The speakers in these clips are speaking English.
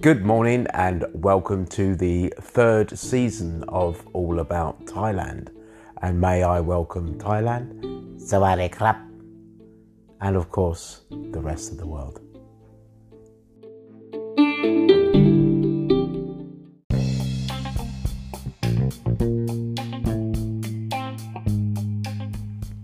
Good morning and welcome to the third season of All About Thailand. And may I welcome Thailand, Sawadee Krap, and of course the rest of the world.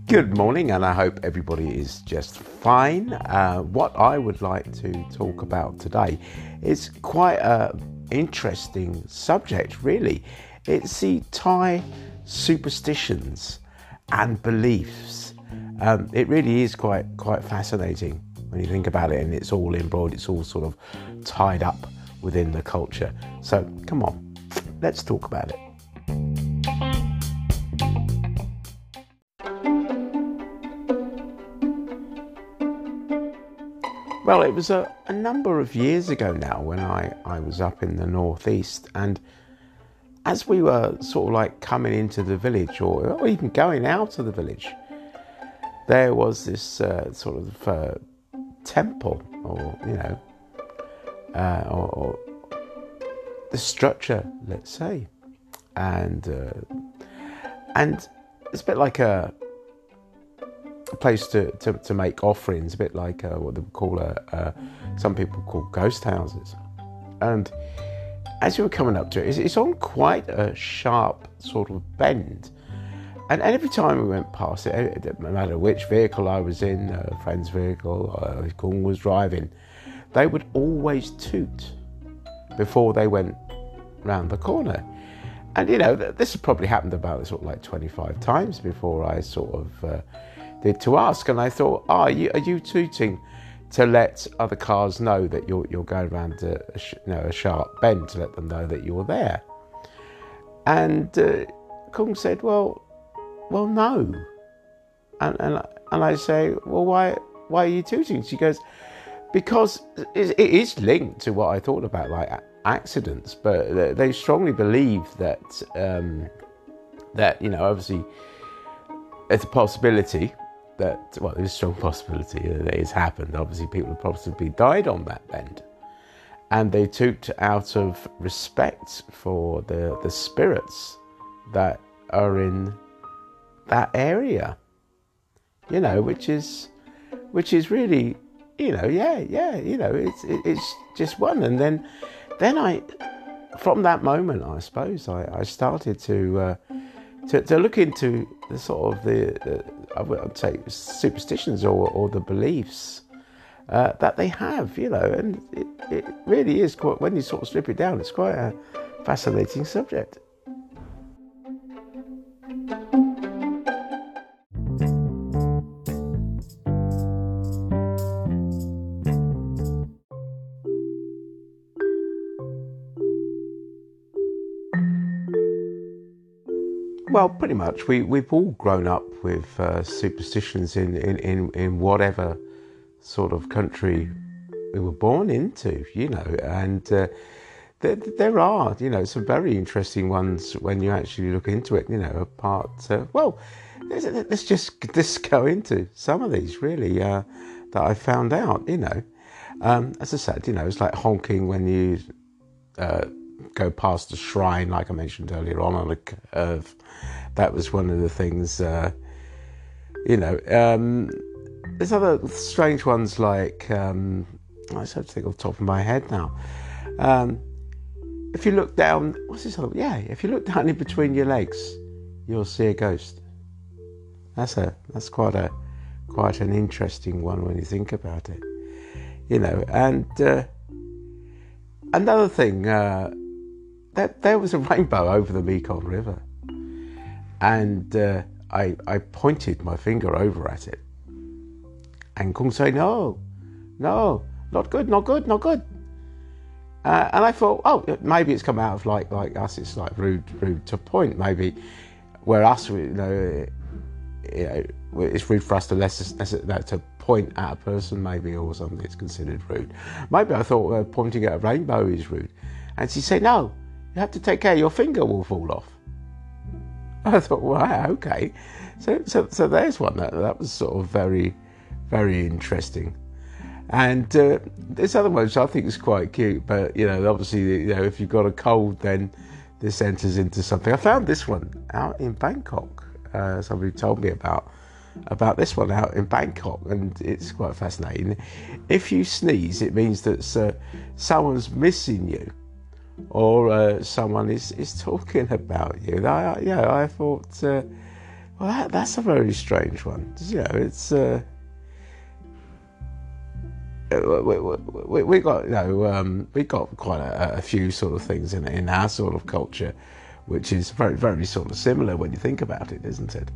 Good morning, and I hope everybody is just fine. Uh, what I would like to talk about today is quite a interesting subject, really. It's the Thai superstitions and beliefs. Um, it really is quite quite fascinating when you think about it, and it's all embroidered. It's all sort of tied up within the culture. So come on, let's talk about it. Well, it was a, a number of years ago now when I, I was up in the northeast, and as we were sort of like coming into the village or, or even going out of the village, there was this uh, sort of uh, temple or, you know, uh, or, or the structure, let's say. And, uh, and it's a bit like a, a place to, to, to make offerings, a bit like uh, what they call a, uh, some people call ghost houses. And as you were coming up to it, it's, it's on quite a sharp sort of bend. And, every time we went past it, didn't matter which vehicle I was in, a friend's vehicle, or if Kung was driving, they would always toot before they went round the corner. And you know, this has probably happened about sort of like 25 times before I sort of uh, did to ask. And I thought, oh, are you, are you tooting to let other cars know that you're, you're going around a, a, sharp bend to let them know that you're there? And uh, Kung said, well, well, no. And, and, and I say, well, why, why are you tooting? She goes, because it is linked to what I thought about, like accidents, but they strongly believe that, um, that, you know, obviously it's a possibility that, well, there's a strong possibility that it has happened. Obviously, people have possibly died on that bend. And they toot out of respect for the, the spirits that are in that area, you know, which is, which is really, you know, yeah, yeah, you know, it's, it's just one. And then, then I, from that moment, I suppose, I, I started to, uh, to, to look into the sort of the, the I would say superstitions or, or the beliefs uh, that they have, you know, and it, it really is quite, when you sort of strip it down, it's quite a fascinating subject. Well, pretty much. We we've all grown up with uh, superstitions in, in, in, in whatever sort of country we were born into, you know, and uh, there, there are, you know, some very interesting ones when you actually look into it, you know, apart, uh, well, let's, let's just let's go into some of these really uh, that I found out, you know. Um, as I said, you know, it's like honking when you uh, go past a shrine, like I mentioned earlier on, on a curve. That was one of the things, uh, you know. Um, there's other strange ones like, um, I just have to think off the top of my head now. Um, if you look down, what's this? other- Yeah, if you look down in between your legs, you'll see a ghost. That's a that's quite a quite an interesting one when you think about it, you know. And uh, another thing, uh, that there was a rainbow over the Mekong River, and uh, I I pointed my finger over at it, and Kung said, no, no, not good, not good, not good. Uh, and I thought, oh, maybe it's come out of like like us. It's like rude, rude to point. Maybe where us, you know, you know, it's rude for us to to point at a person, maybe, or something. It's considered rude. Maybe I thought uh, pointing at a rainbow is rude. And she said, no, you have to take care. Your finger will fall off. I thought, wow, okay. So, so, so there's one that that was sort of very, very interesting. And uh, this other one, which I think is quite cute, but you know, obviously, you know, if you've got a cold, then this enters into something. I found this one out in Bangkok. Uh, somebody told me about about this one out in Bangkok, and it's quite fascinating. If you sneeze, it means that uh, someone's missing you, or uh, someone is, is talking about you. I, yeah, I thought, uh, well, that, that's a very strange one. You know, it's. Uh, we, we, we, got you know um, we got quite a, a, few sort of things in in our sort of culture, which is very very sort of similar when you think about it, isn't it?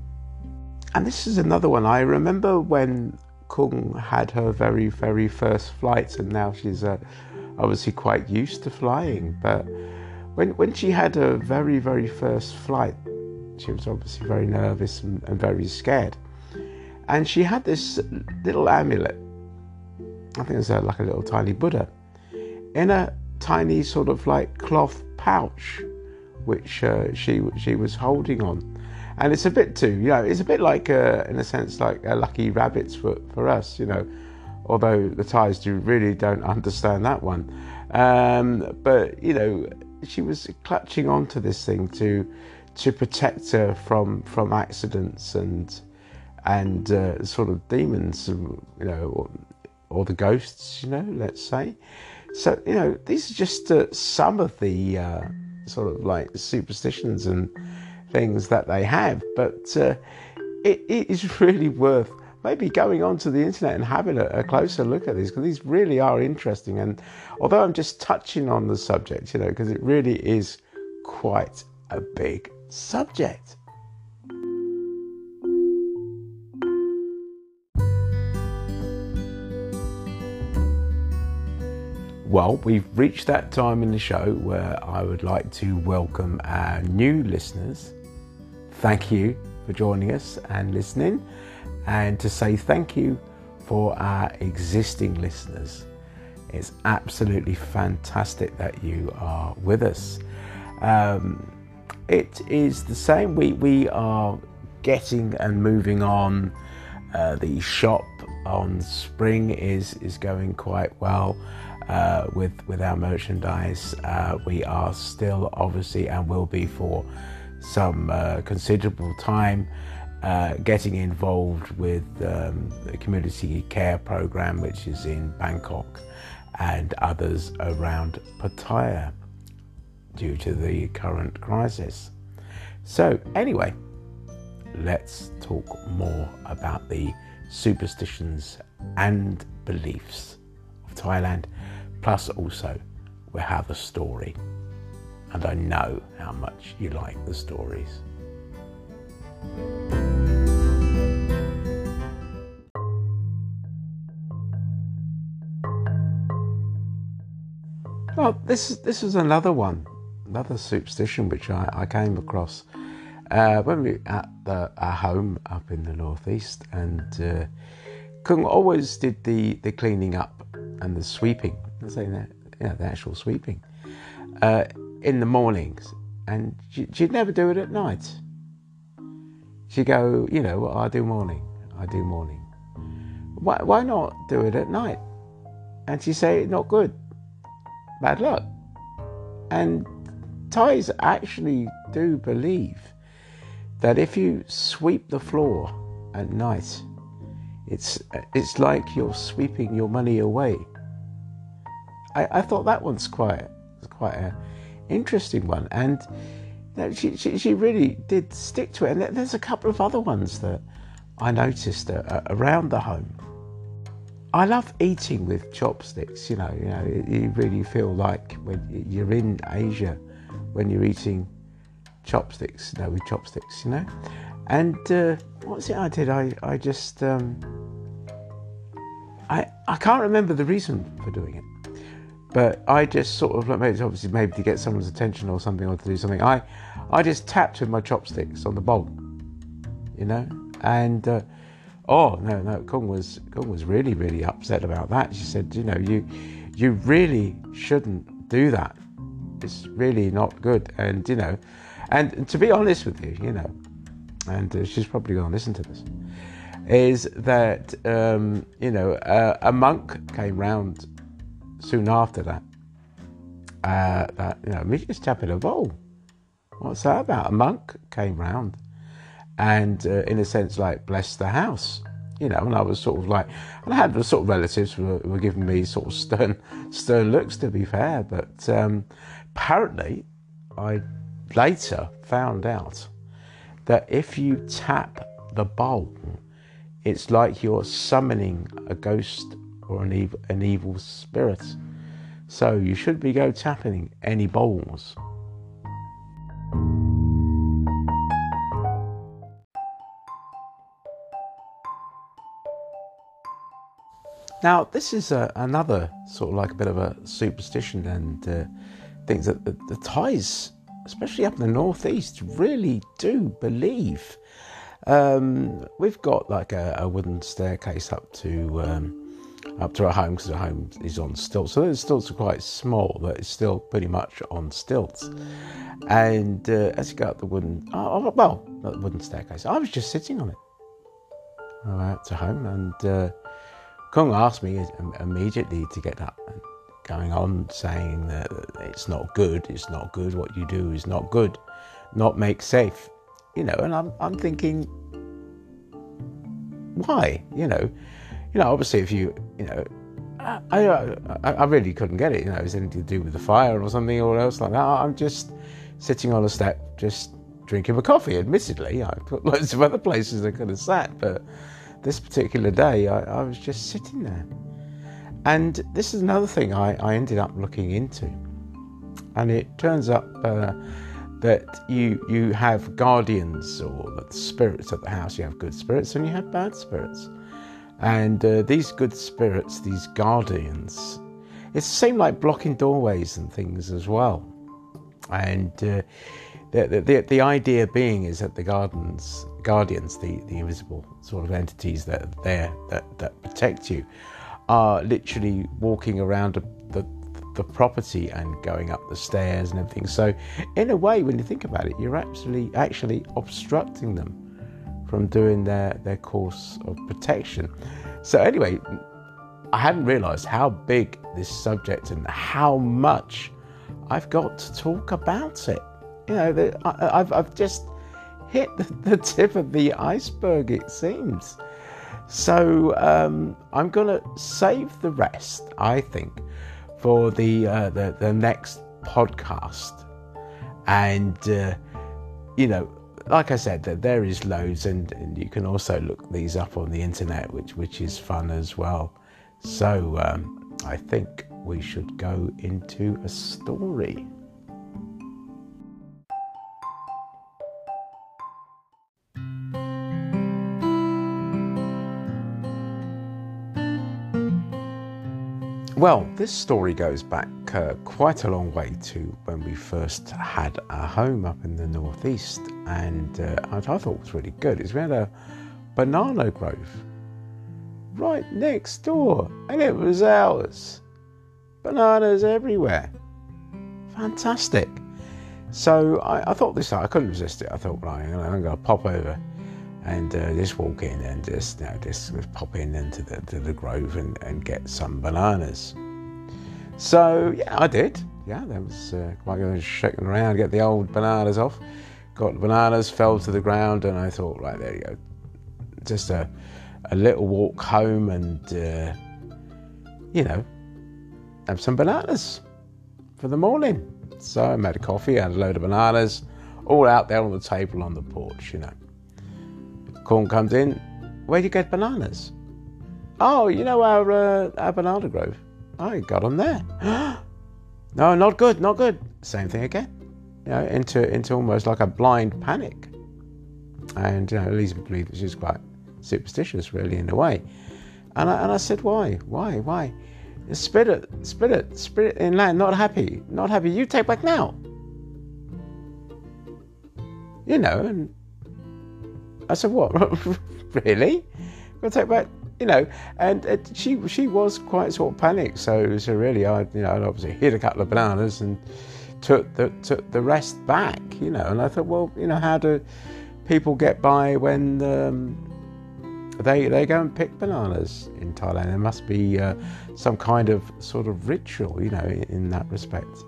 And this is another one. I remember when Kung had her very, very first flight, and now she's uh, obviously quite used to flying. But when, when she had her very, very first flight, she was obviously very nervous and, and very scared. And she had this little amulet, I think it was uh, like a little tiny Buddha, in a tiny sort of like cloth pouch, which uh, she, she was holding on and it's a bit too, you know, it's a bit like, uh, in a sense, like a lucky rabbits for, for us, you know, although the Thais do really don't understand that one. Um, but you know, she was clutching onto this thing to to protect her from from accidents and and uh, sort of demons, you know, or, or, the ghosts, you know, let's say. So you know, these are just uh, some of the uh, sort of like superstitions and things that they have, but uh, it, it is really worth maybe going onto the internet and having a, a closer look at these because these really are interesting. And although I'm just touching on the subject, you know, because it really is quite a big subject. Well, we've reached that time in the show where I would like to welcome our new listeners thank you for joining us and listening, and to say thank you for our existing listeners. It's absolutely fantastic that you are with us. Um, it is the same. We we are getting and moving on. Uh, the shop on Spring is is going quite well uh, with with our merchandise. Uh, we are still obviously and will be for some uh, considerable time uh, getting involved with um, the community care program, which is in Bangkok and others around Pattaya due to the current crisis. So, anyway, let's talk more about the superstitions and beliefs of Thailand, plus also we have a story and I know how much you like the stories. Well, this this is another one, another superstition which I, I came across uh, when we at the, our home up in the northeast, and uh, Kung always did the, the cleaning up and the sweeping. I say that, yeah, the actual sweeping. Uh, in the mornings, and she'd never do it at night. She'd go, you know, well, I do morning, I do morning. Why, why not do it at night? And she'd say, not good, bad luck. And Thais actually do believe that if you sweep the floor at night, it's it's like you're sweeping your money away. I, I thought that one's quite quite a interesting one. And you know, she, she, she, really did stick to it. And there's a couple of other ones that I noticed around the home. I love eating with chopsticks. You know, you know, you really feel like when you're in Asia, when you're eating chopsticks, you know, with chopsticks. You know, and uh, what's it I did? I I just um, I I can't remember the reason for doing it. But I just sort of like maybe obviously maybe to get someone's attention or something or to do something. I I just tapped with my chopsticks on the bowl, you know, and uh, oh no no Kung was Kung was really really upset about that. She said you know you you really shouldn't do that. It's really not good, and you know, and to be honest with you, you know, and uh, she's probably going to listen to this. is that um, you know uh, a monk came round soon after that. Uh, that you know, me just tapping a bowl. What's that about? A monk came round and, uh, in a sense, like bless the house. You know, and I was sort of like, and I had the sort of relatives who were, were giving me sort of stern, stern looks. To be fair, but um, apparently, I later found out that if you tap the bowl, it's like you're summoning a ghost or an evil, an evil spirit. So you should be go tapping any bowls. Now, this is a, another sort of like a bit of a superstition and uh, things that the, the Thais, especially up in the northeast, really do believe. Um, we've got like a, a, wooden staircase up to um, up to our home because our home is on stilts. So the stilts are quite small, but it's still pretty much on stilts. And uh, as you go up the wooden, oh, well, not the wooden staircase, I was just sitting on it. I went to home and. Uh, Kung asked me immediately to get up, going on saying that it's not good, it's not good, what you do is not good, not make safe, you know, and I'm, I'm thinking, why, you know, you know, obviously if you, you know, I, I, I really couldn't get it, you know, it was anything to do with the fire or something or else like that. I'm just sitting on a step, just drinking my coffee. Admittedly, I've got loads of other places I could have sat, but this particular day, I, I, was just sitting there. And this is another thing I, I ended up looking into. And it turns up uh, that you, you have guardians or the spirits at the house. You have good spirits and you have bad spirits. And uh, these good spirits, these guardians, it's the same like blocking doorways and things as well. And uh, the, the, the idea being is that the gardens guardians, the, the invisible sort of entities that are there that, that protect you, are literally walking around the, the property and going up the stairs and everything. So, in a way, when you think about it, you're actually actually obstructing them from doing their, their course of protection. So, anyway, I hadn't realised how big this subject and how much I've got to talk about it. You know, I've, I've just hit the tip of the iceberg, it seems. So um, I'm going to save the rest, I think, for the uh, the, the, next podcast. And, uh, you know, like I said, that there is loads, and, and, you can also look these up on the internet, which which is fun as well. So um, I think we should go into a story. Well, this story goes back uh, quite a long way to when we first had our home up in the northeast, and uh, I, thought it was really good is we had a banana grove right next door, and it was ours. Bananas everywhere. Fantastic. So I, I thought this, I couldn't resist it. I thought, right, I'm going to pop over and uh, just walk in and just you know just, pop in into the, to the grove and, and get some bananas. So yeah, I did. Yeah, that was uh, quite good. Shaking around, get the old bananas off. Got the bananas, fell to the ground, and I thought, right there you go. Just a a little walk home, and uh, you know, have some bananas for the morning. So I made a coffee, had a load of bananas, all out there on the table on the porch, you know. Kung comes in. Where do you get bananas? Oh, you know our uh, our banana grove. I got them there. no, not good, not good. Same thing again. You know, into into almost like a blind panic. And you know, Lisa believed she's quite superstitious, really, in a way. And I, and I said, why, why, why? Spirit, spirit, spirit in land, not happy, not happy. You take back now. You know, and I said, "What? really? We'll take back." You know, and she she was quite sort of panicked. So so really, I you know, I'd obviously hid a couple of bananas and took the took the rest back. You know, and I thought, well, you know, how do people get by when um, they they go and pick bananas in Thailand. There must be uh, some kind of sort of ritual, you know, in, in that respect.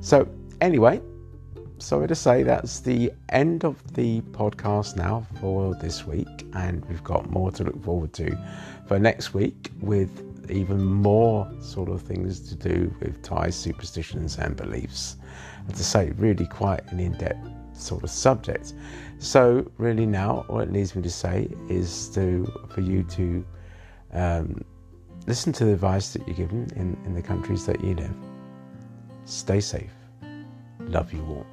So anyway, sorry to say that's the end of the podcast now for this week, and we've got more to look forward to for next week with even more sort of things to do with Thai superstitions and beliefs. And to say, really quite an in depth sort of subject. So, really, now all it needs me to say is to for you to um, listen to the advice that you're given in, in the countries that you live. Stay safe. Love you all.